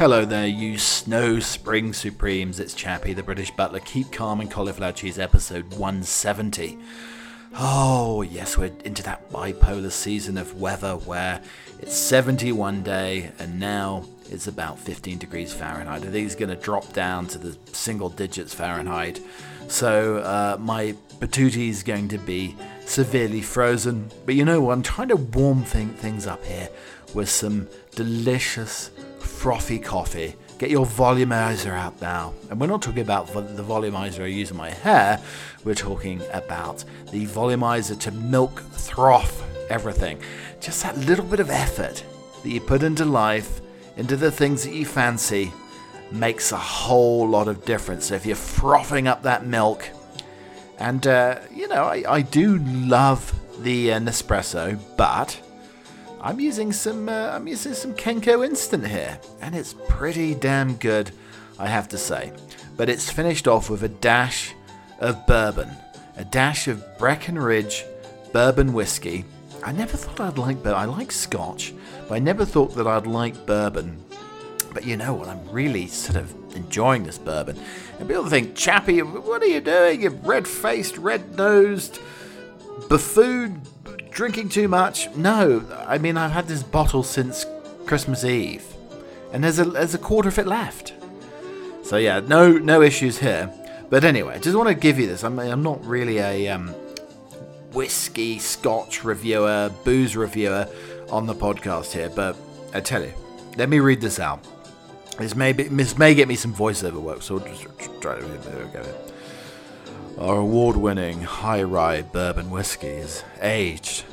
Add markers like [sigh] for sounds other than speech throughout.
Hello there, you Snow Spring Supremes. It's Chappie, the British butler. Keep calm and cauliflower cheese, episode 170. Oh, yes, we're into that bipolar season of weather where it's 71 day and now it's about 15 degrees Fahrenheit. I think it's going to drop down to the single digits Fahrenheit. So uh, my patootie is going to be severely frozen. But you know what? I'm trying to warm thing, things up here with some delicious frothy coffee. Get your volumizer out now. And we're not talking about the volumizer I use in my hair, we're talking about the volumizer to milk froth everything. Just that little bit of effort that you put into life, into the things that you fancy, makes a whole lot of difference. So if you're frothing up that milk, and uh, you know, I, I do love the uh, Nespresso, but I'm using some uh, I'm using some Kenco Instant here, and it's pretty damn good, I have to say. But it's finished off with a dash of bourbon, a dash of Breckenridge bourbon whiskey. I never thought I'd like. I like Scotch, but I never thought that I'd like bourbon. But you know what? I'm really sort of enjoying this bourbon. And people think, Chappie, what are you doing? You red faced, red nosed buffoon drinking too much? No, I mean I've had this bottle since Christmas Eve, and there's a there's a quarter of it left. So yeah, no no issues here. But anyway, I just want to give you this. I'm I'm not really a um, whiskey Scotch reviewer, booze reviewer on the podcast here, but I tell you, let me read this out. This may be, this may get me some voiceover work, so I'll just try to we go. Our award winning high rye bourbon whiskey is aged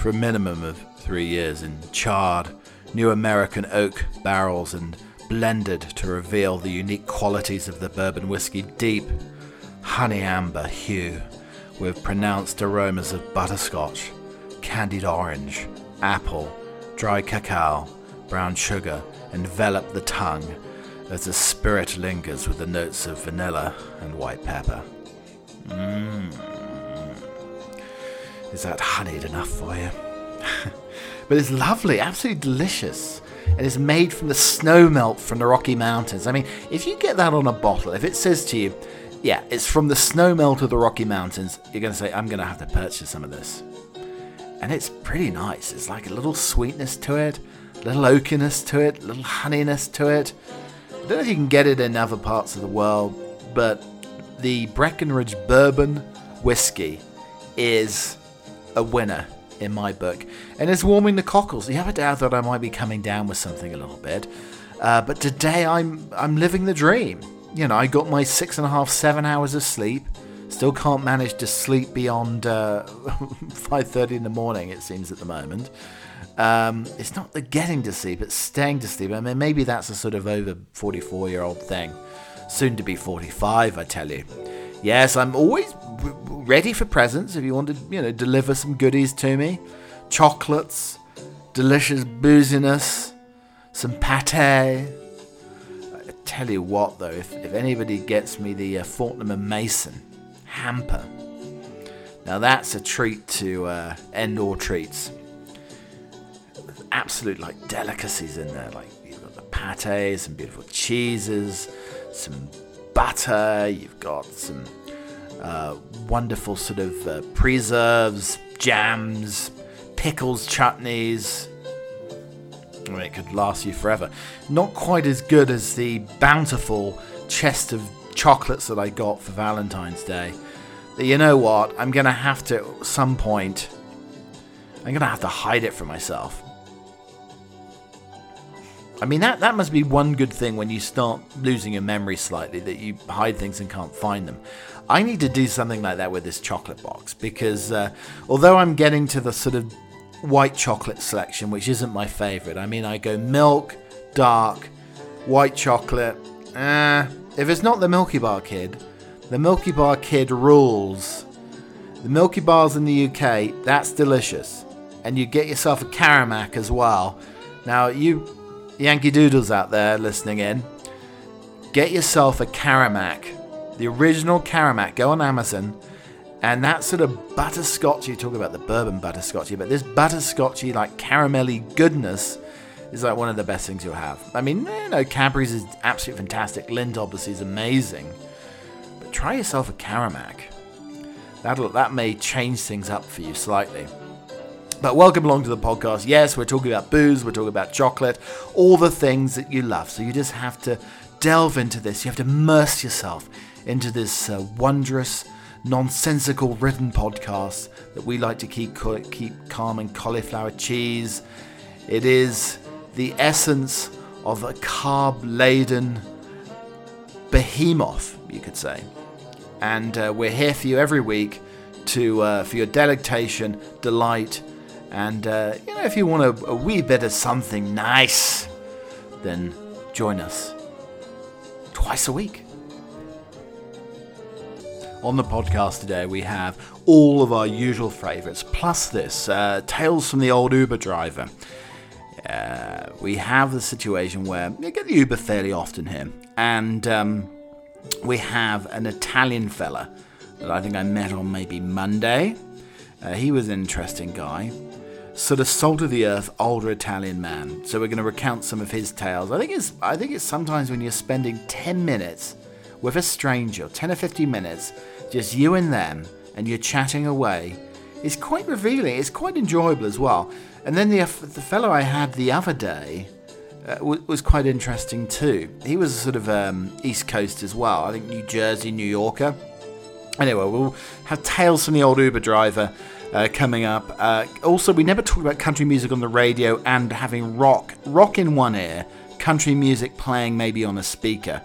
for a minimum of three years in charred new American oak barrels and blended to reveal the unique qualities of the bourbon whiskey deep honey amber hue with pronounced aromas of butterscotch, candied orange, apple, dry cacao, brown sugar envelop the tongue as the spirit lingers with the notes of vanilla and white pepper. Mmm. Is that honeyed enough for you? [laughs] but it's lovely, absolutely delicious. And it's made from the snow melt from the Rocky Mountains. I mean, if you get that on a bottle, if it says to you, yeah, it's from the snow melt of the Rocky Mountains, you're going to say, I'm going to have to purchase some of this. And it's pretty nice. It's like a little sweetness to it, a little oakiness to it, a little honeyness to it. I don't know if you can get it in other parts of the world, but the Breckenridge Bourbon Whiskey is a winner in my book. And it's warming the cockles. You have a doubt that I might be coming down with something a little bit. Uh, but today I'm I'm living the dream. You know, I got my six and a half, seven hours of sleep. Still can't manage to sleep beyond uh, [laughs] 5:30 in the morning. It seems at the moment. Um, it's not the getting to sleep; it's staying to sleep. I mean, maybe that's a sort of over 44 year old thing soon to be 45, I tell you. Yes, I'm always ready for presents if you want to, you know, deliver some goodies to me. Chocolates, delicious booziness, some pate. I tell you what, though, if, if anybody gets me the uh, Fortnum and Mason hamper, now that's a treat to uh, end all treats. Absolute like delicacies in there, like you've got the pate, some beautiful cheeses, some butter, you've got some uh, wonderful sort of uh, preserves, jams, pickles, chutneys. I mean, it could last you forever. Not quite as good as the bountiful chest of chocolates that I got for Valentine's Day. But you know what? I'm going to have to, at some point, I'm going to have to hide it from myself. I mean, that, that must be one good thing when you start losing your memory slightly, that you hide things and can't find them. I need to do something like that with this chocolate box because uh, although I'm getting to the sort of white chocolate selection, which isn't my favorite, I mean, I go milk, dark, white chocolate. Uh, if it's not the Milky Bar Kid, the Milky Bar Kid rules. The Milky Bars in the UK, that's delicious. And you get yourself a Caramac as well. Now, you Yankee Doodles out there listening in, get yourself a Caramac, the original Caramac. Go on Amazon, and that sort of butterscotch. You talk about the bourbon butterscotchy, but this butterscotchy, like caramelly goodness is like one of the best things you'll have. I mean, eh, you know, Cadbury's is absolutely fantastic. Lindt obviously is amazing, but try yourself a Caramac. That'll that may change things up for you slightly. But welcome along to the podcast. Yes, we're talking about booze, we're talking about chocolate, all the things that you love. So you just have to delve into this. You have to immerse yourself into this uh, wondrous, nonsensical written podcast that we like to keep keep calm and cauliflower cheese. It is the essence of a carb-laden behemoth, you could say. And uh, we're here for you every week to uh, for your delectation, delight, and uh, you know if you want a, a wee bit of something nice, then join us twice a week. On the podcast today, we have all of our usual favourites, plus this uh, Tales from the Old Uber Driver. Uh, we have the situation where you get the Uber fairly often here, and um, we have an Italian fella that I think I met on maybe Monday. Uh, he was an interesting guy sort of salt of the earth older Italian man. So we're going to recount some of his tales. I think it's I think it's sometimes when you're spending 10 minutes with a stranger, 10 or 15 minutes, just you and them, and you're chatting away, it's quite revealing. It's quite enjoyable as well. And then the the fellow I had the other day uh, w- was quite interesting too. He was sort of um, East Coast as well. I think New Jersey, New Yorker. Anyway, we'll have tales from the old Uber driver uh, coming up. Uh, also, we never talked about country music on the radio and having rock, rock in one ear, country music playing maybe on a speaker.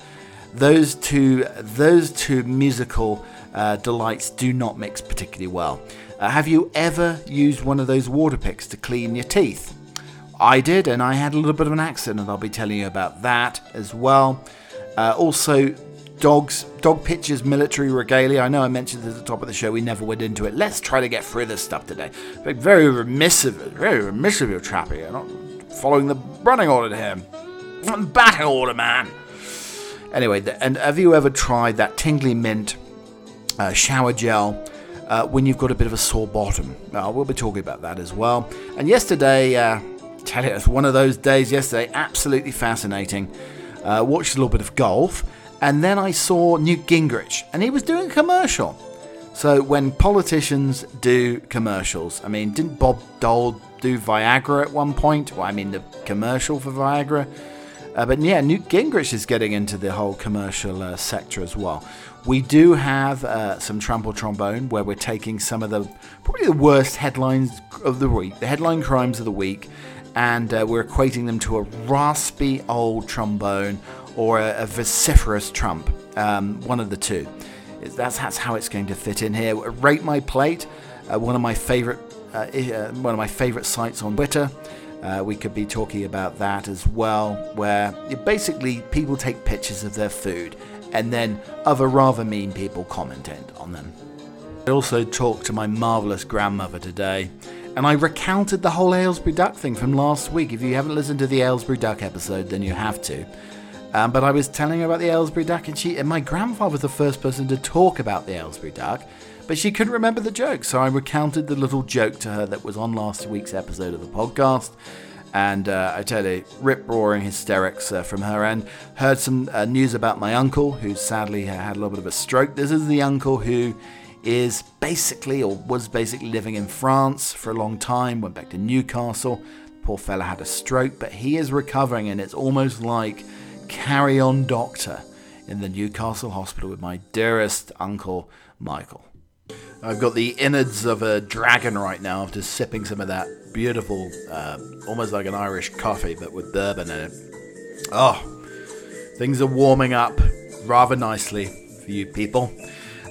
Those two, those two musical uh, delights do not mix particularly well. Uh, have you ever used one of those water picks to clean your teeth? I did, and I had a little bit of an accident, and I'll be telling you about that as well. Uh, also, dogs, dog pictures, military regalia. I know I mentioned at the top of the show we never went into it. Let's try to get through this stuff today. But very remiss of very remiss of your Chappie. You're not following the running order here. Batting order, man. Anyway, the, and have you ever tried that tingly mint uh, shower gel? Uh, when you've got a bit of a sore bottom. Uh, we'll be talking about that as well. And yesterday, uh, tell you, it was one of those days yesterday, absolutely fascinating. Uh, watched a little bit of golf, and then I saw Newt Gingrich, and he was doing a commercial. So when politicians do commercials, I mean, didn't Bob Dole do Viagra at one point? Well, I mean, the commercial for Viagra. Uh, but yeah, Newt Gingrich is getting into the whole commercial uh, sector as well. We do have uh, some trample trombone where we're taking some of the probably the worst headlines of the week, the headline crimes of the week, and uh, we're equating them to a raspy old trombone or a, a vociferous trump, um, one of the two. That's, that's how it's going to fit in here. Rate my plate, uh, one of my favorite, uh, uh, one of my favorite sites on Twitter. Uh, we could be talking about that as well, where basically people take pictures of their food and then other rather mean people comment on them. I also talked to my marvellous grandmother today, and I recounted the whole Aylesbury Duck thing from last week. If you haven't listened to the Aylesbury Duck episode, then you have to. Um, but I was telling her about the Aylesbury duck, and she and my grandfather was the first person to talk about the Aylesbury duck, but she couldn't remember the joke. So I recounted the little joke to her that was on last week's episode of the podcast. And uh, I tell you, rip roaring hysterics uh, from her end. Heard some uh, news about my uncle, who sadly had a little bit of a stroke. This is the uncle who is basically, or was basically living in France for a long time, went back to Newcastle. Poor fella had a stroke, but he is recovering, and it's almost like Carry On Doctor in the Newcastle Hospital with my dearest uncle Michael. I've got the innards of a dragon right now after sipping some of that beautiful, uh, almost like an Irish coffee, but with bourbon in it. Oh, things are warming up rather nicely for you people.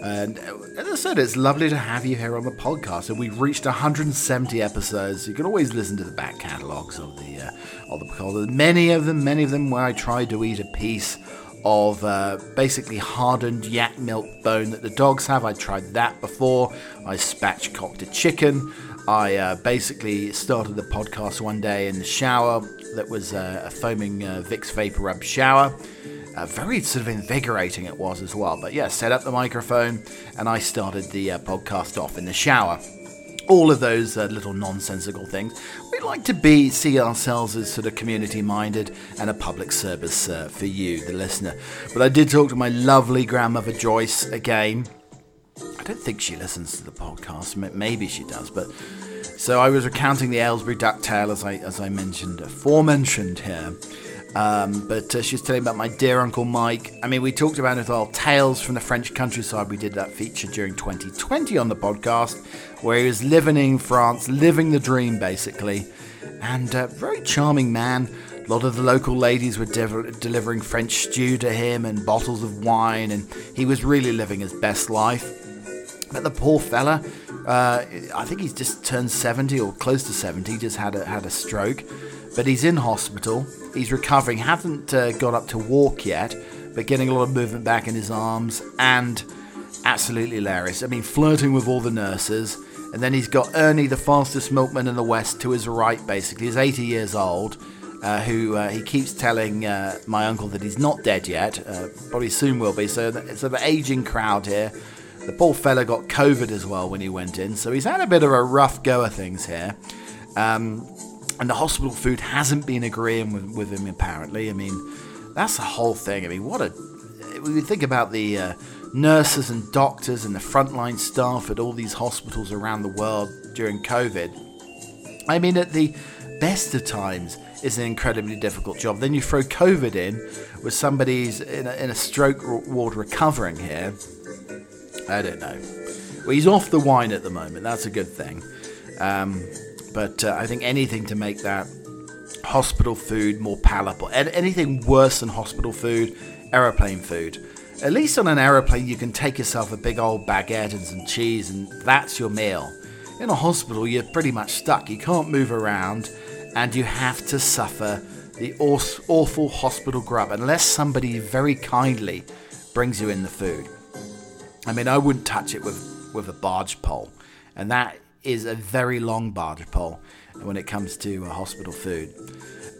And as I said, it's lovely to have you here on the podcast. And we've reached 170 episodes. You can always listen to the back catalogues of the uh, of the podcast. Many of them, many of them, where I try to eat a piece of uh, basically hardened yak milk bone that the dogs have. I tried that before. I spatchcocked a chicken. I uh, basically started the podcast one day in the shower that was uh, a foaming uh, Vicks Vapor Rub shower. Uh, very sort of invigorating it was as well. But yeah, set up the microphone and I started the uh, podcast off in the shower. all of those uh, little nonsensical things. We like to be see ourselves as sort of community minded and a public service uh, for you, the listener. But I did talk to my lovely grandmother Joyce again. I don't think she listens to the podcast. Maybe she does, but so I was recounting the Aylesbury duck tale as I as I mentioned aforementioned here. Um, but uh, she's telling about my dear Uncle Mike. I mean, we talked about it all. Tales from the French countryside. We did that feature during 2020 on the podcast, where he was living in France, living the dream, basically. And uh, very charming man. A lot of the local ladies were de- delivering French stew to him and bottles of wine, and he was really living his best life. But the poor fella, uh, I think he's just turned 70 or close to 70, just had a, had a stroke. But he's in hospital He's recovering, hasn't uh, got up to walk yet, but getting a lot of movement back in his arms and absolutely hilarious. I mean, flirting with all the nurses. And then he's got Ernie, the fastest milkman in the West, to his right, basically. He's 80 years old, uh, who uh, he keeps telling uh, my uncle that he's not dead yet. Uh, probably soon will be. So it's an aging crowd here. The poor fella got COVID as well when he went in, so he's had a bit of a rough go of things here. Um, and the hospital food hasn't been agreeing with, with him apparently. I mean, that's the whole thing. I mean, what a you think about the uh, nurses and doctors and the frontline staff at all these hospitals around the world during COVID. I mean, at the best of times, is an incredibly difficult job. Then you throw COVID in, with somebody's in a, in a stroke ward recovering here. I don't know. Well, he's off the wine at the moment. That's a good thing. Um, but uh, I think anything to make that hospital food more palatable. Anything worse than hospital food, aeroplane food. At least on an aeroplane, you can take yourself a big old baguette and some cheese, and that's your meal. In a hospital, you're pretty much stuck. You can't move around, and you have to suffer the awful hospital grub unless somebody very kindly brings you in the food. I mean, I wouldn't touch it with, with a barge pole, and that is a very long barge pole when it comes to uh, hospital food.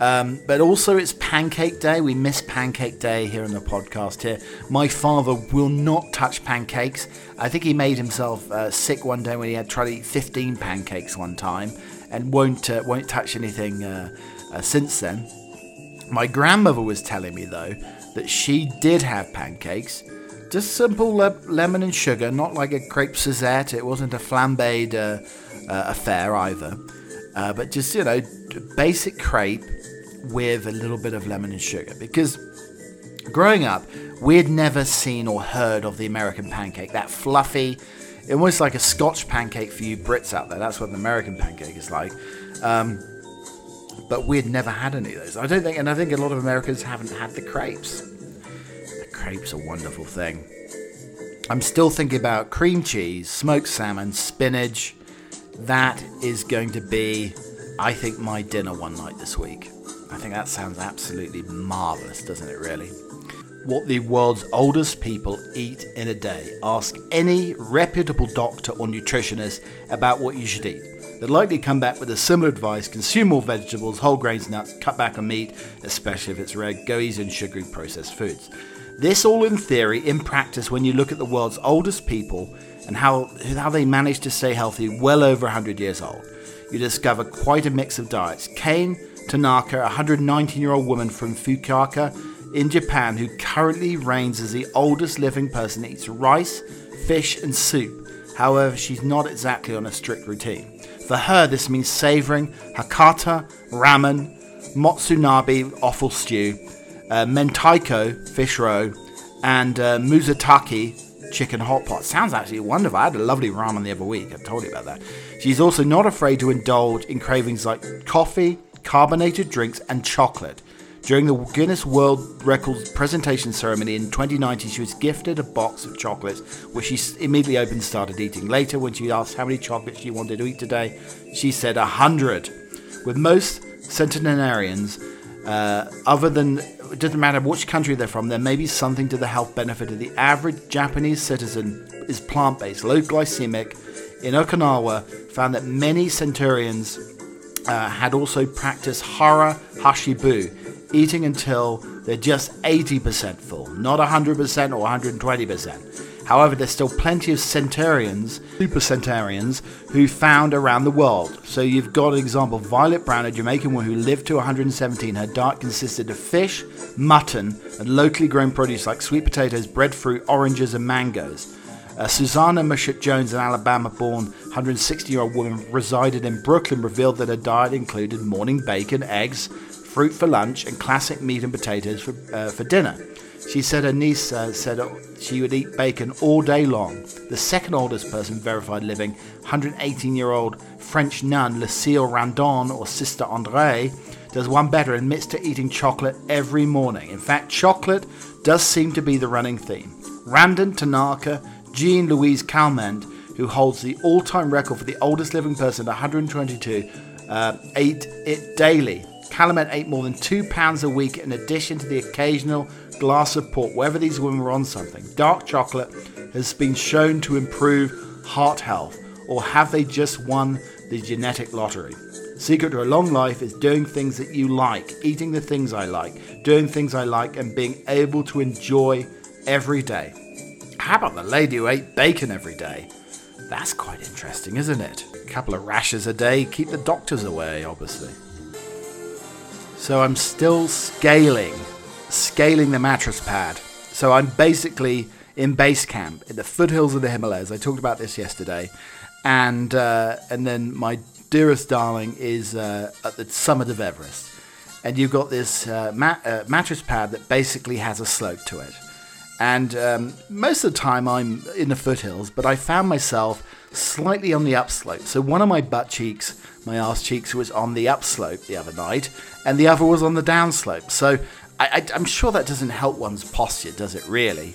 Um, but also, it's Pancake Day. We miss Pancake Day here in the podcast. Here, my father will not touch pancakes. I think he made himself uh, sick one day when he had tried to eat 15 pancakes one time, and won't uh, won't touch anything uh, uh since then. My grandmother was telling me though that she did have pancakes, just simple le- lemon and sugar, not like a crepe Suzette. It wasn't a flambéed uh, uh, affair either, uh, but just you know, basic crepe with a little bit of lemon and sugar. Because growing up, we had never seen or heard of the American pancake, that fluffy, almost like a Scotch pancake for you Brits out there. That's what an American pancake is like. Um, but we'd never had any of those. I don't think, and I think a lot of Americans haven't had the crepes crepe's a wonderful thing. I'm still thinking about cream cheese, smoked salmon, spinach. That is going to be, I think, my dinner one night this week. I think that sounds absolutely marvellous, doesn't it, really? What the world's oldest people eat in a day. Ask any reputable doctor or nutritionist about what you should eat. They'll likely come back with a similar advice consume more vegetables, whole grains, nuts, cut back on meat, especially if it's red, go easy on sugary processed foods. This all in theory, in practice, when you look at the world's oldest people and how, how they manage to stay healthy well over 100 years old, you discover quite a mix of diets. Kane Tanaka, a 119 year old woman from Fukuoka in Japan, who currently reigns as the oldest living person, eats rice, fish, and soup. However, she's not exactly on a strict routine. For her, this means savoring hakata, ramen, motsunabe, offal stew, uh, mentaiko fish roe, and uh, chicken hot pot. Sounds actually wonderful. I had a lovely ramen the other week. I told you about that. She's also not afraid to indulge in cravings like coffee, carbonated drinks, and chocolate. During the Guinness World Records presentation ceremony in 2019, she was gifted a box of chocolates, which she immediately opened and started eating. Later, when she asked how many chocolates she wanted to eat today, she said a hundred. With most centenarians, uh, other than it doesn't matter which country they're from, there may be something to the health benefit of the average Japanese citizen is plant based, low glycemic. In Okinawa, found that many centurions uh, had also practiced hara hachi bu, eating until they're just 80% full, not 100% or 120%. However, there's still plenty of centurions, super centurions, who found around the world. So you've got an example Violet Brown, a Jamaican woman who lived to 117. Her diet consisted of fish, mutton, and locally grown produce like sweet potatoes, breadfruit, oranges, and mangoes. Uh, Susannah Mushatt Jones, an Alabama born 160 year old woman, resided in Brooklyn, revealed that her diet included morning bacon, eggs, fruit for lunch, and classic meat and potatoes for, uh, for dinner. She said her niece uh, said she would eat bacon all day long. The second oldest person verified living, 118 year old French nun Lucille Randon or Sister Andre, does one better and admits to eating chocolate every morning. In fact, chocolate does seem to be the running theme. Randon Tanaka, Jeanne Louise Calment, who holds the all time record for the oldest living person at 122, uh, ate it daily. Calment ate more than two pounds a week in addition to the occasional glass of port, whether these women were on something. Dark chocolate has been shown to improve heart health, or have they just won the genetic lottery? Secret to a long life is doing things that you like, eating the things I like, doing things I like, and being able to enjoy every day. How about the lady who ate bacon every day? That's quite interesting, isn't it? A couple of rashes a day keep the doctors away, obviously. So I'm still scaling scaling the mattress pad. So I'm basically in base camp in the foothills of the Himalayas. I talked about this yesterday, and uh, and then my dearest darling is uh, at the summit of Everest, and you've got this uh, mat- uh, mattress pad that basically has a slope to it. And um, most of the time I'm in the foothills, but I found myself slightly on the upslope. So one of my butt cheeks, my ass cheeks, was on the upslope the other night, and the other was on the downslope. So I, am sure that doesn't help one's posture, does it really?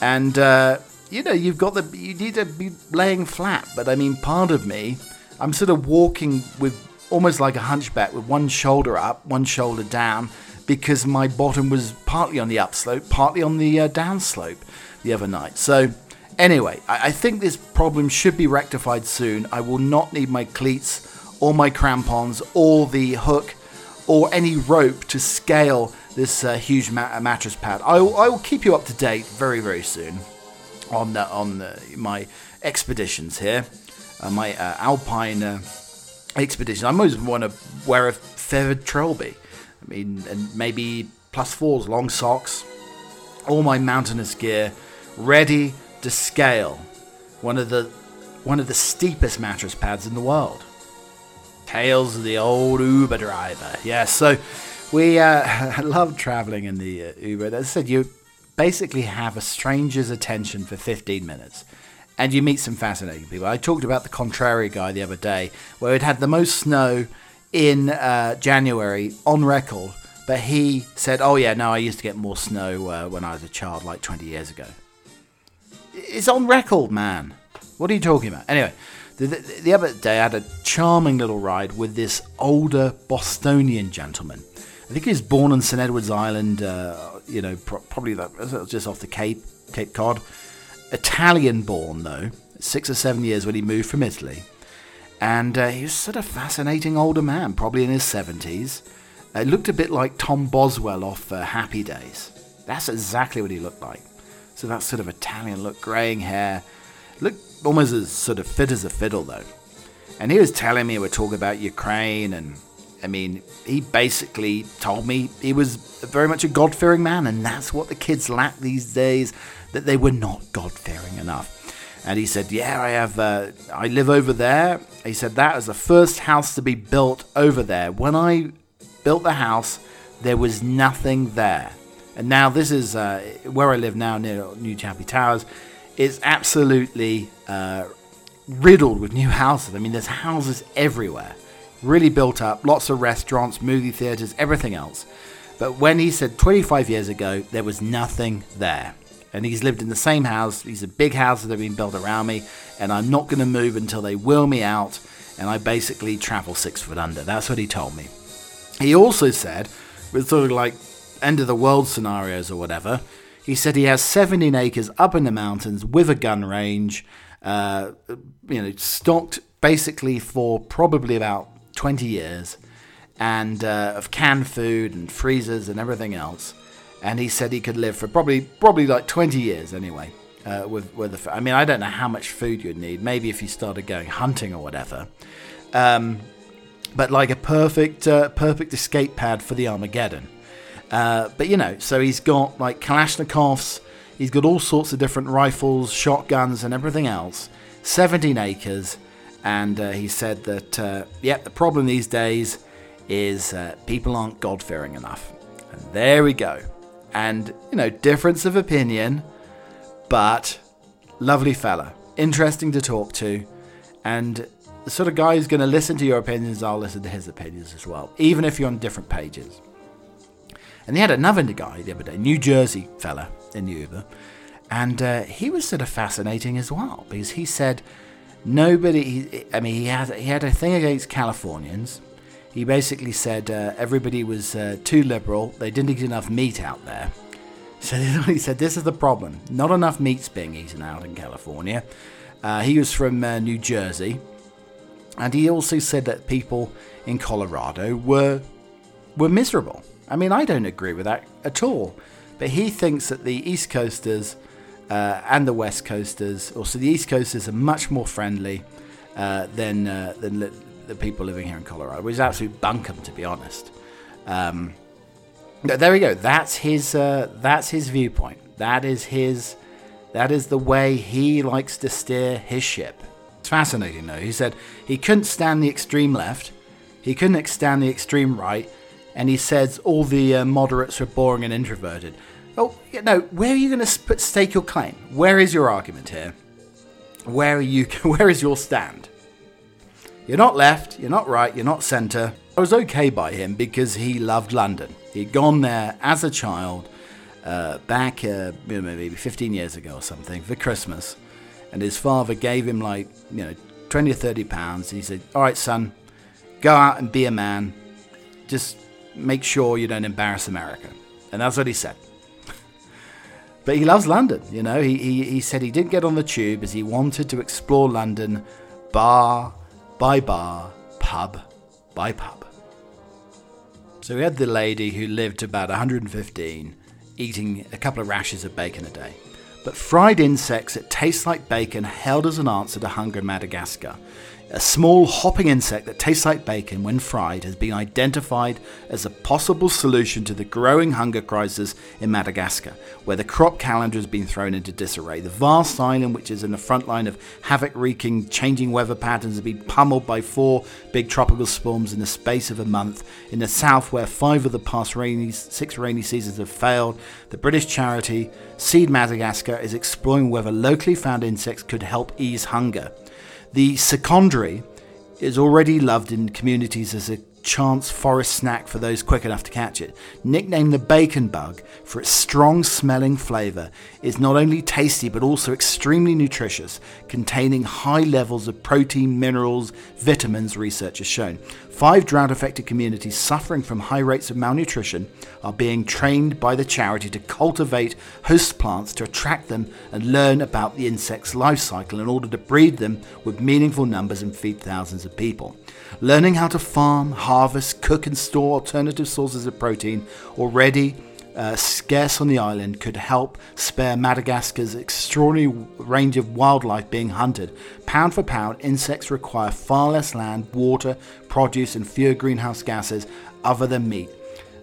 And uh, you know, you've got the you need to be laying flat. But I mean, part of me, I'm sort of walking with almost like a hunchback, with one shoulder up, one shoulder down, because my bottom was partly on the upslope, partly on the uh, downslope the other night. So. Anyway, I, I think this problem should be rectified soon. I will not need my cleats or my crampons or the hook or any rope to scale this uh, huge ma- mattress pad. I will, I will keep you up to date very, very soon on uh, on uh, my expeditions here, uh, my uh, alpine uh, expedition. I always want to wear a feathered trilby. I mean, and maybe plus fours, long socks, all my mountainous gear ready to scale one of the one of the steepest mattress pads in the world. Tales of the old Uber driver. Yes, yeah, so we uh, [laughs] love traveling in the uh, Uber. As I said, you basically have a stranger's attention for 15 minutes and you meet some fascinating people. I talked about the Contrary guy the other day, where it had the most snow in uh, January on record, but he said, Oh, yeah, no, I used to get more snow uh, when I was a child, like 20 years ago. It's on record, man. What are you talking about? Anyway, the, the, the other day I had a charming little ride with this older Bostonian gentleman I think he was born on St Edward's Island, uh, you know, pro- probably that, just off the Cape, Cape Cod. Italian born, though, six or seven years when he moved from Italy. And uh, he was sort of fascinating older man, probably in his 70s. Uh, looked a bit like Tom Bosley off uh, Happy Days. That's exactly what he looked like. So that sort of Italian look, greying hair. Looked almost as sort of fit as a fiddle, though. And he was telling me we're talking about Ukraine and I mean, he basically told me he was very much a God fearing man, and that's what the kids lack these days, that they were not God fearing enough. And he said, Yeah, I have, uh, I live over there. He said, That was the first house to be built over there. When I built the house, there was nothing there. And now, this is uh, where I live now near New Chappie Towers. It's absolutely uh, riddled with new houses. I mean, there's houses everywhere really built up, lots of restaurants, movie theaters, everything else. But when he said 25 years ago, there was nothing there. And he's lived in the same house. These are big houses that have been built around me, and I'm not going to move until they wheel me out, and I basically travel six foot under. That's what he told me. He also said, with sort of like end of the world scenarios or whatever, he said he has 17 acres up in the mountains with a gun range, uh, you know, stocked basically for probably about 20 years and uh, of canned food and freezers and everything else. And he said he could live for probably probably like 20 years anyway. uh, with with the. I mean, I don't know how much food you'd need. Maybe if you started going hunting or whatever. Um, but like a perfect uh, perfect escape pad for the Armageddon. Uh, but you know, so he's got like Kalashnikovs, he's got all sorts of different rifles, shotguns, and everything else. 17 acres, and uh, he said that uh, yeah, the problem these days is uh, people aren't God fearing enough. And there we go. And you know, difference of opinion, but lovely fella, interesting to talk to, and the sort of guy who's going to listen to your opinions, I'll listen to his opinions as well, even if you're on different pages. And they had another guy the other day, New Jersey fella in the Uber, and uh, he was sort of fascinating as well because he said nobody. he, I mean, he had he had a thing against Californians. He basically said uh, everybody was uh, too liberal. They didn't eat enough meat out there. [laughs] So [laughs] he said this is the problem. Not enough meat's being eaten out in California. Uh, he was from uh, New Jersey, and he also said that people in Colorado were were miserable. I mean, I don't agree with that at all. But he thinks that the East Coasters uh, and the West Coasters, or so the East Coasters are much more friendly uh, than uh, than li- the people living here in Colorado, which is absolute bunkum, to be honest. Um, there we go. That's his. Uh, that's his viewpoint. That is his. That is the way he likes to steer his ship. It's fascinating, though. He said he couldn't stand the extreme left, he couldn't stand the extreme right, and he says all the uh, moderates are boring and introverted. Oh, no, where are you going to put stake your claim? Where is your argument here? Where are you? [laughs] Where is your stand? You're not left, you're not right, you're not centre. I was okay by him because he loved London. He'd gone there as a child, uh, back uh, maybe 15 years ago or something, for Christmas. And his father gave him like, you know, 20 or 30 pounds. He said, All right, son, go out and be a man. Just make sure you don't embarrass America. And that's what he said. [laughs] but he loves London, you know. He, he, he said he didn't get on the tube as he wanted to explore London bar by bar, pub by pub. So we had the lady who lived about 115, eating a couple of rashers of bacon a day. But fried insects that taste like bacon held as an answer to hunger in Madagascar. A small hopping insect that tastes like bacon when fried has been identified as a possible solution to the growing hunger crisis in Madagascar, where the crop calendar has been thrown into disarray. The vast island, which is in the front line of havoc wreaking changing weather patterns, has been pummeled by four big tropical storms in the space of a month. In the south, where five of the past rainy, six rainy seasons have failed, the British charity Seed Madagascar is exploring whether locally found insects could help ease hunger. The sakondry is already loved in communities as a chance forest snack for those quick enough to catch it. Nicknamed the bacon bug for its strong smelling flavour, is not only tasty but also extremely nutritious, containing high levels of protein, minerals, vitamins, research has shown. Five drought affected communities suffering from high rates of malnutrition are being trained by the charity to cultivate host plants to attract them and learn about the insect's life cycle in order to breed them with meaningful numbers and feed thousands of people. Learning how to farm, harvest, cook, and store alternative sources of protein already uh, scarce on the island could help spare Madagascar's extraordinary range of wildlife being hunted. Pound for pound, insects require far less land, water, produce, and fewer greenhouse gases other than meat.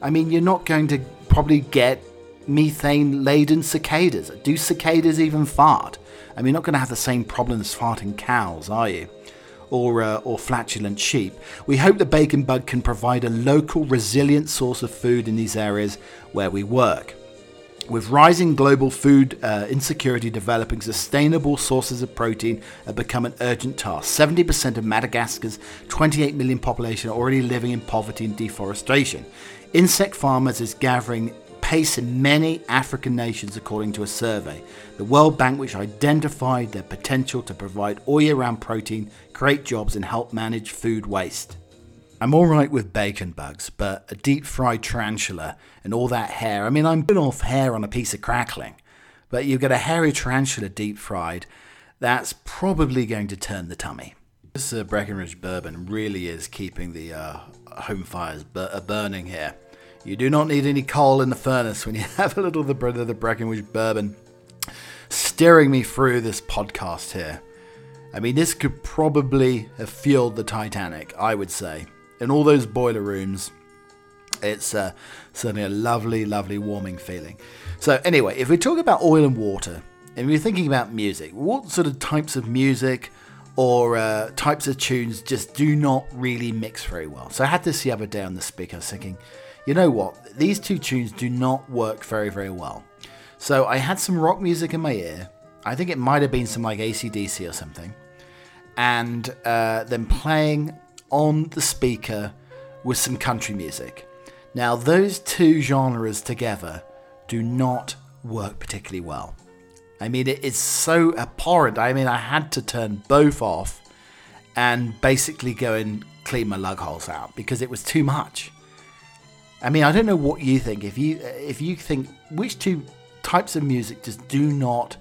I mean, you're not going to probably get methane laden cicadas. Do cicadas even fart? I mean, you're not going to have the same problems farting cows, are you? Or, uh, or flatulent sheep. We hope the bacon bug can provide a local, resilient source of food in these areas where we work. With rising global food uh, insecurity developing, sustainable sources of protein have become an urgent task. 70% of Madagascar's 28 million population are already living in poverty and deforestation. Insect farmers is gathering pace in many African nations, according to a survey. The World Bank, which identified their potential to provide all year round protein, create jobs, and help manage food waste. I'm alright with bacon bugs, but a deep fried tarantula and all that hair. I mean, I'm been off hair on a piece of crackling, but you get a hairy tarantula deep fried, that's probably going to turn the tummy. This uh, Breckenridge bourbon really is keeping the uh, home fires bu- burning here. You do not need any coal in the furnace when you [laughs] have a little of the, of the Breckenridge bourbon. Steering me through this podcast here. I mean, this could probably have fueled the Titanic, I would say. In all those boiler rooms, it's uh, certainly a lovely, lovely warming feeling. So, anyway, if we talk about oil and water, and we're thinking about music, what sort of types of music or uh, types of tunes just do not really mix very well? So, I had this the other day on the speaker, thinking, you know what? These two tunes do not work very, very well. So, I had some rock music in my ear. I think it might have been some like ACDC or something. And uh, then playing on the speaker with some country music. Now, those two genres together do not work particularly well. I mean, it is so abhorrent. I mean, I had to turn both off and basically go and clean my lug holes out because it was too much. I mean, I don't know what you think. If you if you think which two types of music just do not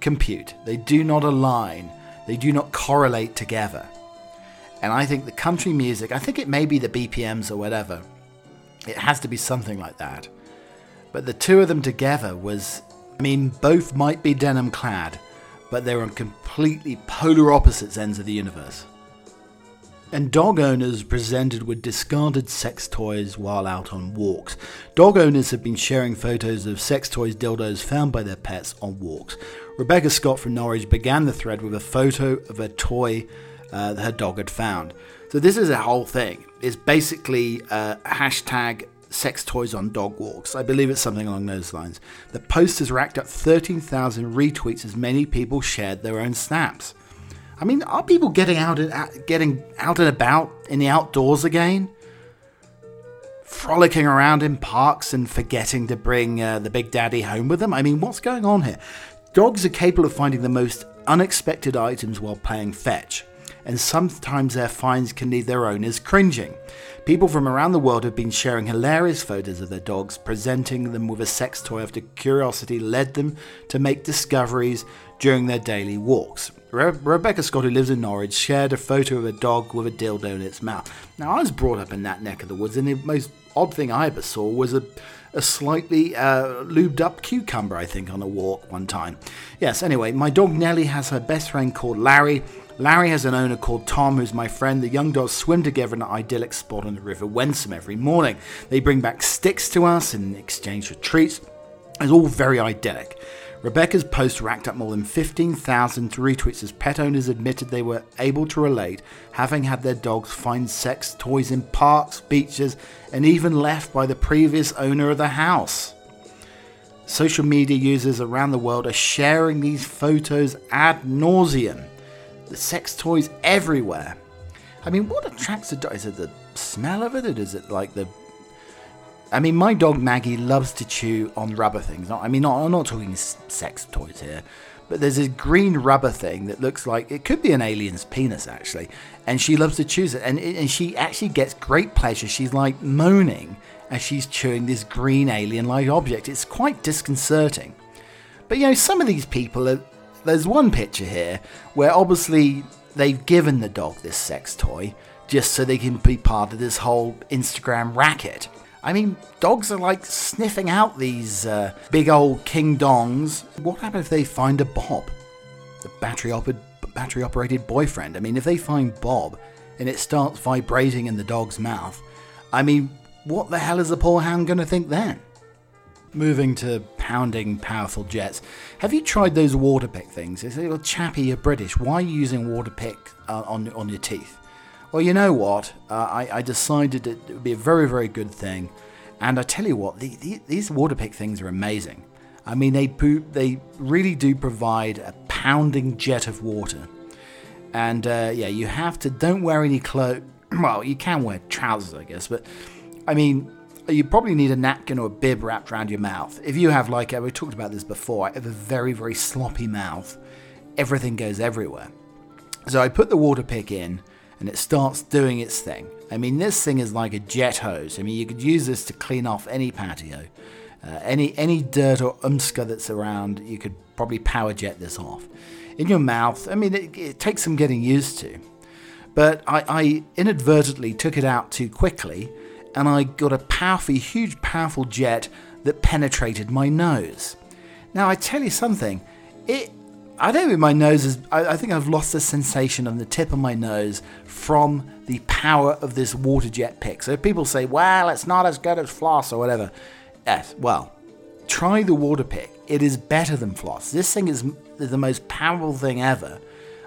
compute, they do not align, they do not correlate together. And I think the country music, I think it may be the BPMs or whatever, it has to be something like that. But the two of them together was, I mean, both might be denim clad, but they're on completely polar opposite ends of the universe. And dog owners presented with discarded sex toys while out on walks. Dog owners have been sharing photos of sex toys dildos found by their pets on walks. Rebecca Scott from Norwich began the thread with a photo of a toy uh, her dog had found. So this is a whole thing. It's basically uh, hashtag sex toys on dog walks. I believe it's something along those lines. The post has racked up 13,000 retweets as many people shared their own snaps. I mean, are people getting out and getting out and about in the outdoors again? Frolicking around in parks and forgetting to bring uh, the big daddy home with them? I mean, what's going on here? Dogs are capable of finding the most unexpected items while playing fetch and sometimes their finds can leave their owners cringing. People from around the world have been sharing hilarious photos of their dogs, presenting them with a sex toy after curiosity led them to make discoveries during their daily walks. Re- Rebecca Scott, who lives in Norwich, shared a photo of a dog with a dildo in its mouth. Now, I was brought up in that neck of the woods, and the most odd thing I ever saw was a, a slightly uh, lubed up cucumber, I think, on a walk one time. Yes, anyway, my dog Nellie has her best friend called Larry Larry has an owner called Tom, who's my friend. The young dogs swim together in an idyllic spot on the River Wensum every morning. They bring back sticks to us in exchange for treats. It's all very idyllic. Rebecca's post racked up more than 15,000 retweets as pet owners admitted they were able to relate, having had their dogs find sex toys in parks, beaches, and even left by the previous owner of the house. Social media users around the world are sharing these photos ad nauseum the sex toys everywhere. I mean, what attracts a dog? Is it the smell of it, or is it like the? I mean, my dog Maggie loves to chew on rubber things. I mean, not, I'm not talking sex toys here, but there's this green rubber thing that looks like it could be an alien's penis, actually, and she loves to chew it, and, and she actually gets great pleasure. She's like moaning as she's chewing this green alien-like object. It's quite disconcerting. But you know, some of these people are, there's one picture here where obviously they've given the dog this sex toy just so they can be part of this whole Instagram racket. I mean, dogs are like sniffing out these uh, big old king dongs. What happens if they find a Bob? The battery operated battery operated boyfriend. I mean, if they find Bob and it starts vibrating in the dog's mouth, I mean, what the hell is the poor hound going to think then? Moving to pounding powerful jets. Have you tried those Waterpik things? It's a little chappy, you're British. Why are you using Waterpik uh, on, on your teeth? Well, you know what? Uh, I, I, decided it would be a very, very good thing. And I tell you what, the, the, these things are amazing. I mean, they, they really do provide a pounding jet of water. And uh, yeah, you have to, don't wear any clothes. [clears throat] Well, you can wear trousers, I guess, but I mean, you probably need a napkin or a bib wrapped around your mouth. If you have, like, we talked about this before, I have a very, very sloppy mouth. Everything goes everywhere. So I put the water pick in, and it starts doing its thing. I mean, this thing is like a jet hose. I mean, you could use this to clean off any patio. Uh, any any dirt or umska that's around, you could probably power jet this off. In your mouth, I mean, it, it takes some getting used to. But I, I inadvertently took it out too quickly and I got a powerful, huge, powerful jet that penetrated my nose. Now, I tell you something, it I don't think my nose is. I, I, think I've lost the sensation on the tip of my nose from the power of this water jet pick. So people say, well, it's not as good as floss or whatever. Yes, well, try the water pick. It is better than floss. This thing is the most powerful thing ever.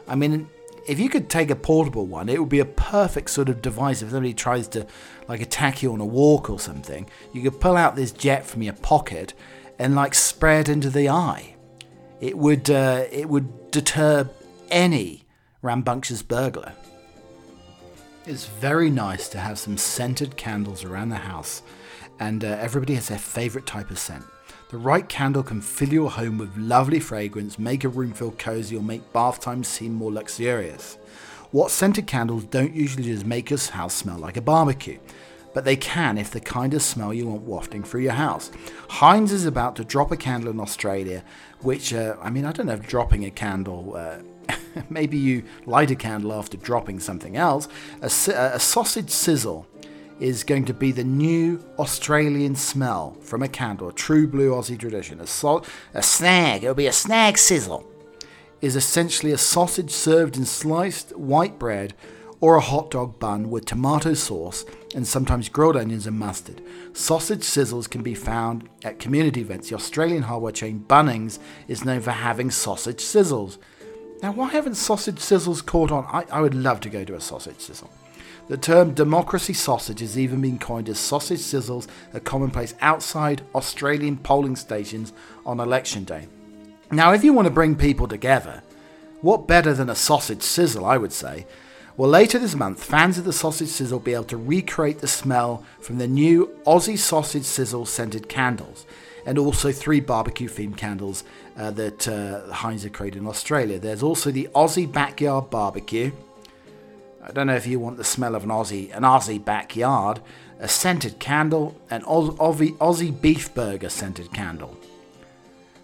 I mean, if you could take a portable one, it would be a perfect sort of device if somebody tries to like attack you on a walk or something. You could pull out this jet from your pocket and like spray it into the eye. It would uh, it would deter any rambunctious burglar. It's very nice to have some scented candles around the house, and uh, everybody has their favourite type of scent. The right candle can fill your home with lovely fragrance, make a room feel cozy, or make bath time seem more luxurious. What scented candles don't usually just make your house smell like a barbecue, but they can if the kind of smell you want wafting through your house. Heinz is about to drop a candle in Australia, which, uh, I mean, I don't know if dropping a candle. Uh, [laughs] maybe you light a candle after dropping something else. A, a sausage sizzle is going to be the new Australian smell from a candle, a true blue Aussie tradition. A, so- a snag, it'll be a snag sizzle, is essentially a sausage served in sliced white bread or a hot dog bun with tomato sauce and sometimes grilled onions and mustard. Sausage sizzles can be found at community events. The Australian hardware chain Bunnings is known for having sausage sizzles. Now, why haven't sausage sizzles caught on? I, I would love to go to a sausage sizzle. The term democracy sausage has even been coined as sausage sizzles, are commonplace outside Australian polling stations on election day. Now, if you want to bring people together, what better than a sausage sizzle, I would say? Well, later this month, fans of the sausage sizzle will be able to recreate the smell from the new Aussie sausage sizzle scented candles, and also three barbecue themed candles uh, that uh, Heinz have created in Australia. There's also the Aussie Backyard Barbecue, I don't know if you want the smell of an Aussie, an Aussie backyard, a scented candle, an Aussie, Aussie beef burger scented candle.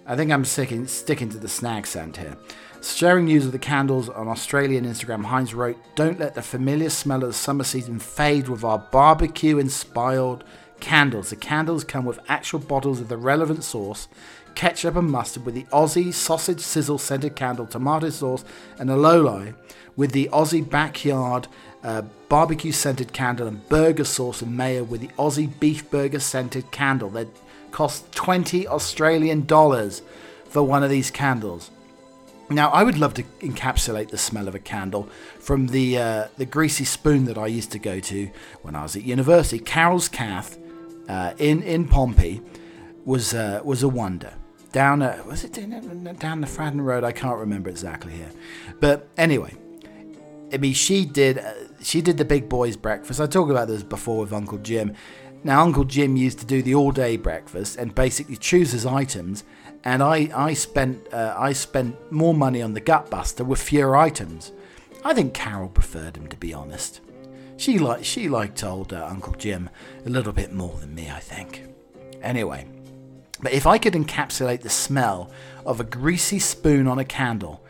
I think I'm sticking, sticking to the snag scent here. Sharing news of the candles on Australian Instagram, Heinz wrote, Don't let the familiar smell of the summer season fade with our barbecue inspired candles. The candles come with actual bottles of the relevant sauce, ketchup and mustard with the Aussie sausage sizzle scented candle, tomato sauce, and a loli with the Aussie backyard uh, barbecue scented candle and burger sauce and mayo with the Aussie beef burger scented candle. They cost 20 Australian dollars for one of these candles. Now, I would love to encapsulate the smell of a candle from the uh, the greasy spoon that I used to go to when I was at university. Carol's Cath uh, in in Pompey was uh, was a wonder. Down a, was it down the Fratton Road? I can't remember exactly here, but anyway, I mean, she did uh, she did the big boys breakfast. I talked about this before with Uncle Jim. Now, Uncle Jim used to do the all day breakfast and basically choose his items, and I I spent uh, I spent more money on the gutbuster with fewer items. I think Carol preferred him to be honest. She liked she liked old uh, Uncle Jim a little bit more than me, I think. Anyway, but if I could encapsulate the smell of a greasy spoon on a candle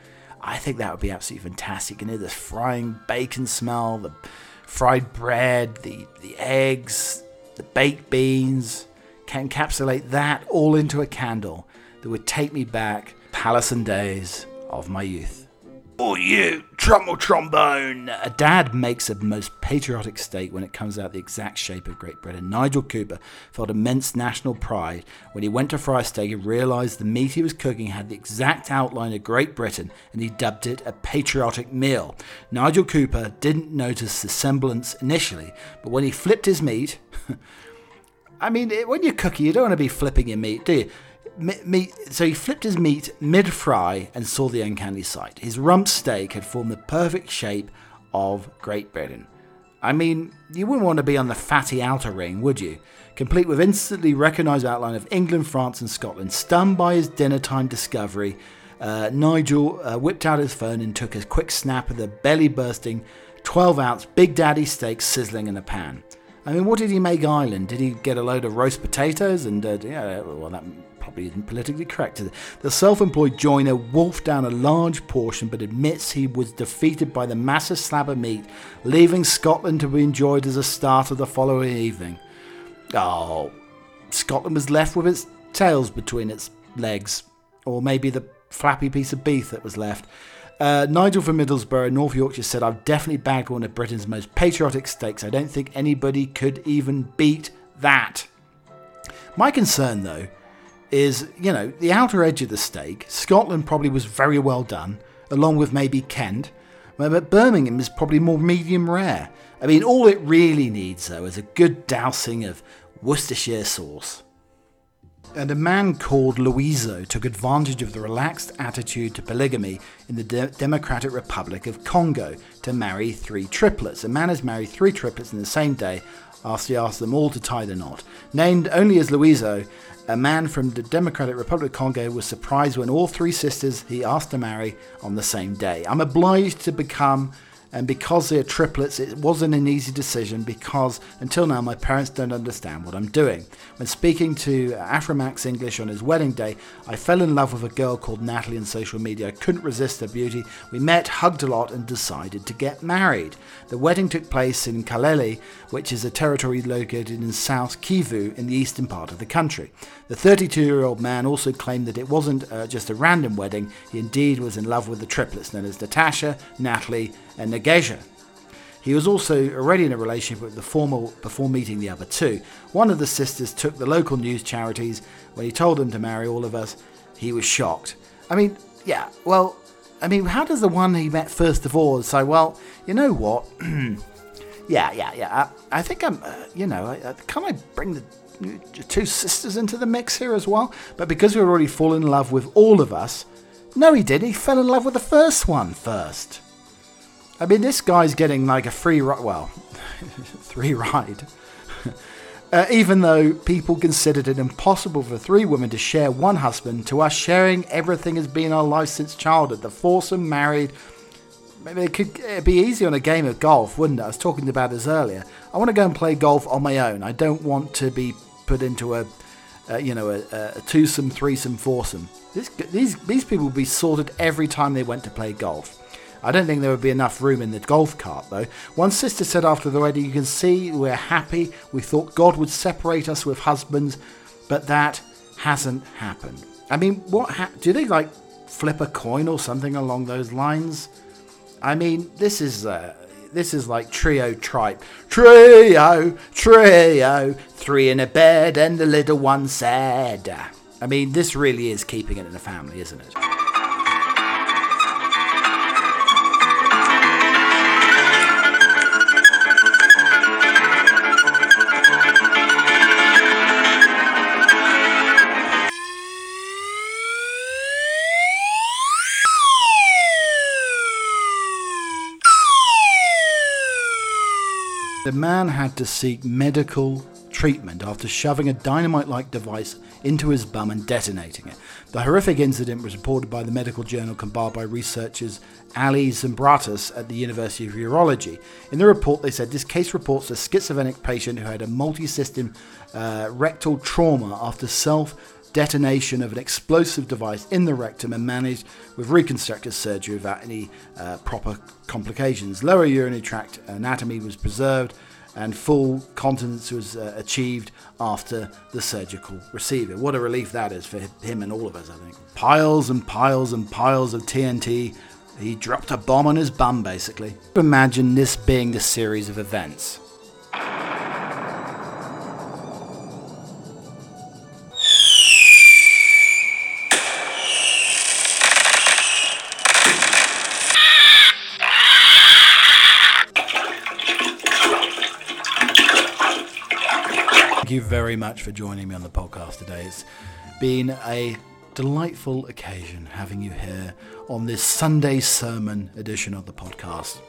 I think that would be absolutely fantastic. You know, the frying bacon smell, the fried bread, the, the eggs, the baked beans, can encapsulate that all into a candle that would take me back Palace and days of my youth. Oh, you, trumpet trombone! A dad makes a most patriotic steak when it comes out the exact shape of Great Britain. Nigel Cooper felt immense national pride when he went to fry a steak and realised the meat he was cooking had the exact outline of Great Britain and he dubbed it a patriotic meal. Nigel Cooper didn't notice the semblance initially, but when he flipped his meat, [laughs] I mean, when you're cooking, you don't want to be flipping your meat, do you? Meat, so he flipped his meat mid fry and saw the uncanny sight. His rump steak had formed the perfect shape of Great Britain. I mean, you wouldn't want to be on the fatty outer ring, would you? Complete with instantly recognised outline of England, France, and Scotland. Stunned by his dinner time discovery, uh, Nigel uh, whipped out his phone and took a quick snap of the belly bursting 12 ounce Big Daddy steak sizzling in a pan. I mean, what did he make Island? Did he get a load of roast potatoes? And uh, yeah, well, that probably isn't politically correct. The self employed joiner wolfed down a large portion but admits he was defeated by the massive slab of meat, leaving Scotland to be enjoyed as a starter the following evening. Oh, Scotland was left with its tails between its legs. Or maybe the flappy piece of beef that was left. Uh, Nigel from Middlesbrough, North Yorkshire said, I've definitely bagged one of Britain's most patriotic steaks. I don't think anybody could even beat that. My concern, though, is, you know, the outer edge of the steak. Scotland probably was very well done, along with maybe Kent. But Birmingham is probably more medium rare. I mean, all it really needs, though, is a good dousing of Worcestershire sauce. And a man called Luiso took advantage of the relaxed attitude to polygamy in the De- Democratic Republic of Congo to marry three triplets. A man has married three triplets in the same day after he asked them all to tie the knot. Named only as Luiso, a man from the Democratic Republic of Congo was surprised when all three sisters he asked to marry on the same day. I'm obliged to become and because they're triplets, it wasn't an easy decision because until now my parents don't understand what I'm doing. When speaking to Afrimax English on his wedding day, I fell in love with a girl called Natalie on social media. I couldn't resist her beauty. We met, hugged a lot, and decided to get married. The wedding took place in Kalehe, which is a territory located in South Kivu in the eastern part of the country. The 32 year old man also claimed that it wasn't uh, just a random wedding, he indeed was in love with the triplets known as Natasha, Natalie, and Nagesha. He was also already in a relationship with the former before meeting the other two. One of the sisters took the local news charities when he told them to marry all of us. He was shocked. I mean, yeah, well, I mean, how does the one he met first of all say, well, you know what? [clears throat] yeah, yeah, yeah. I, I think I'm, uh, you know, I, I, can I bring the two sisters into the mix here as well? But because we were already fallen in love with all of us, no, he did. He fell in love with the first one first. I mean, this guy's getting like a free ride. Well, [laughs] three ride. [laughs] uh, even though people considered it impossible for three women to share one husband, to us, sharing everything has been our life since childhood. The foursome married. Maybe it could be easy on a game of golf, wouldn't it? I was talking about this earlier. I want to go and play golf on my own. I don't want to be put into a, uh, you know, a, a twosome, threesome, foursome. This, these these people would be sorted every time they went to play golf. I don't think there would be enough room in the golf cart, though. One sister said after the wedding, You can see we're happy. We thought God would separate us with husbands, but that hasn't happened. I mean, what ha- do they like flip a coin or something along those lines? I mean, this is uh, this is like trio tripe. Trio, trio, three in a bed and the little one said. I mean, this really is keeping it in the family, isn't it? The man had to seek medical treatment after shoving a dynamite like device into his bum and detonating it. The horrific incident was reported by the medical journal compiled by researchers Ali Zimbratis at the University of Urology. In the report, they said this case reports a schizophrenic patient who had a multi system uh, rectal trauma after self detonation of an explosive device in the rectum and managed with reconstructive surgery without any uh, proper complications. Lower urinary tract anatomy was preserved and full continence was uh, achieved after the surgical procedure. What a relief that is for him and all of us, I think. Piles and piles and piles of TNT. He dropped a bomb on his bum, basically. Imagine this being the series of events. You very much for joining me on the podcast today. It's been a delightful occasion having you here on this Sunday sermon edition of the podcast.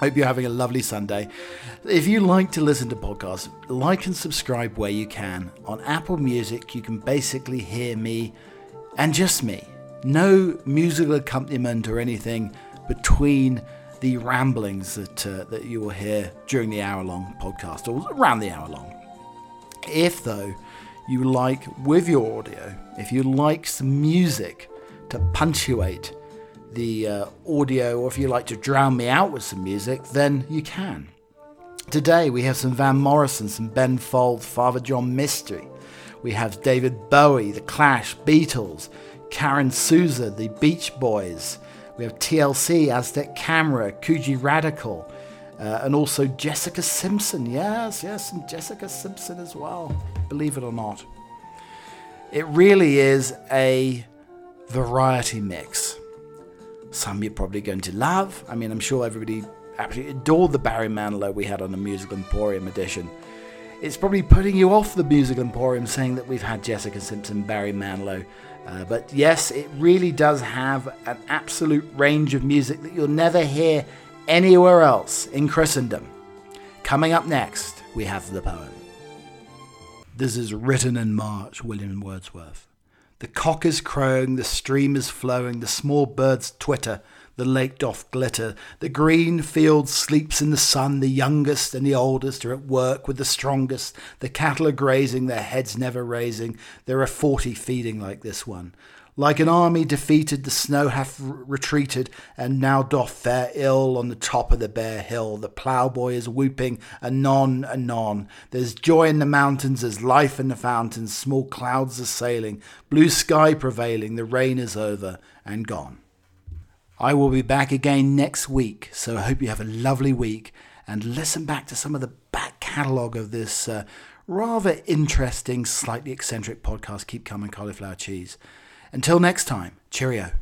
Hope you're having a lovely Sunday. If you like to listen to podcasts, like and subscribe where you can. On Apple Music, you can basically hear me and just me. No musical accompaniment or anything between the ramblings that uh, that you will hear during the hour long podcast or around the hour long. If, though, you like with your audio, if you like some music to punctuate the uh, audio, or if you like to drown me out with some music, then you can. Today we have some Van Morrison, some Ben Folds, Father John Misty. We have David Bowie, The Clash, Beatles, Karen Souza, the Beach Boys. We have TLC, Aztec Camera, Coogee Radical, uh, and also Jessica Simpson. Yes, yes, and Jessica Simpson as well, believe it or not. It really is a variety mix. Some you're probably going to love. I mean, I'm sure everybody absolutely adored the Barry Manilow we had on the Musical Emporium edition. It's probably putting you off the Musical Emporium saying that we've had Jessica Simpson, Barry Manilow. Uh, but yes, it really does have an absolute range of music that you'll never hear anywhere else in Christendom. Coming up next, we have the poem. This is written in March, William Wordsworth. The cock is crowing, the stream is flowing, the small birds twitter, the lake doth glitter, the green field sleeps in the sun, the youngest and the oldest are at work with the strongest, the cattle are grazing, their heads never raising, there are forty feeding like this one. Like an army defeated, the snow hath retreated, and now doth fare ill on the top of the bare hill. The ploughboy is whooping, anon, anon. There's joy in the mountains, there's life in the fountains. Small clouds are sailing, blue sky prevailing. The rain is over and gone. I will be back again next week, so I hope you have a lovely week and listen back to some of the back catalogue of this uh, rather interesting, slightly eccentric podcast, Keep Coming Cauliflower Cheese. Until next time, cheerio.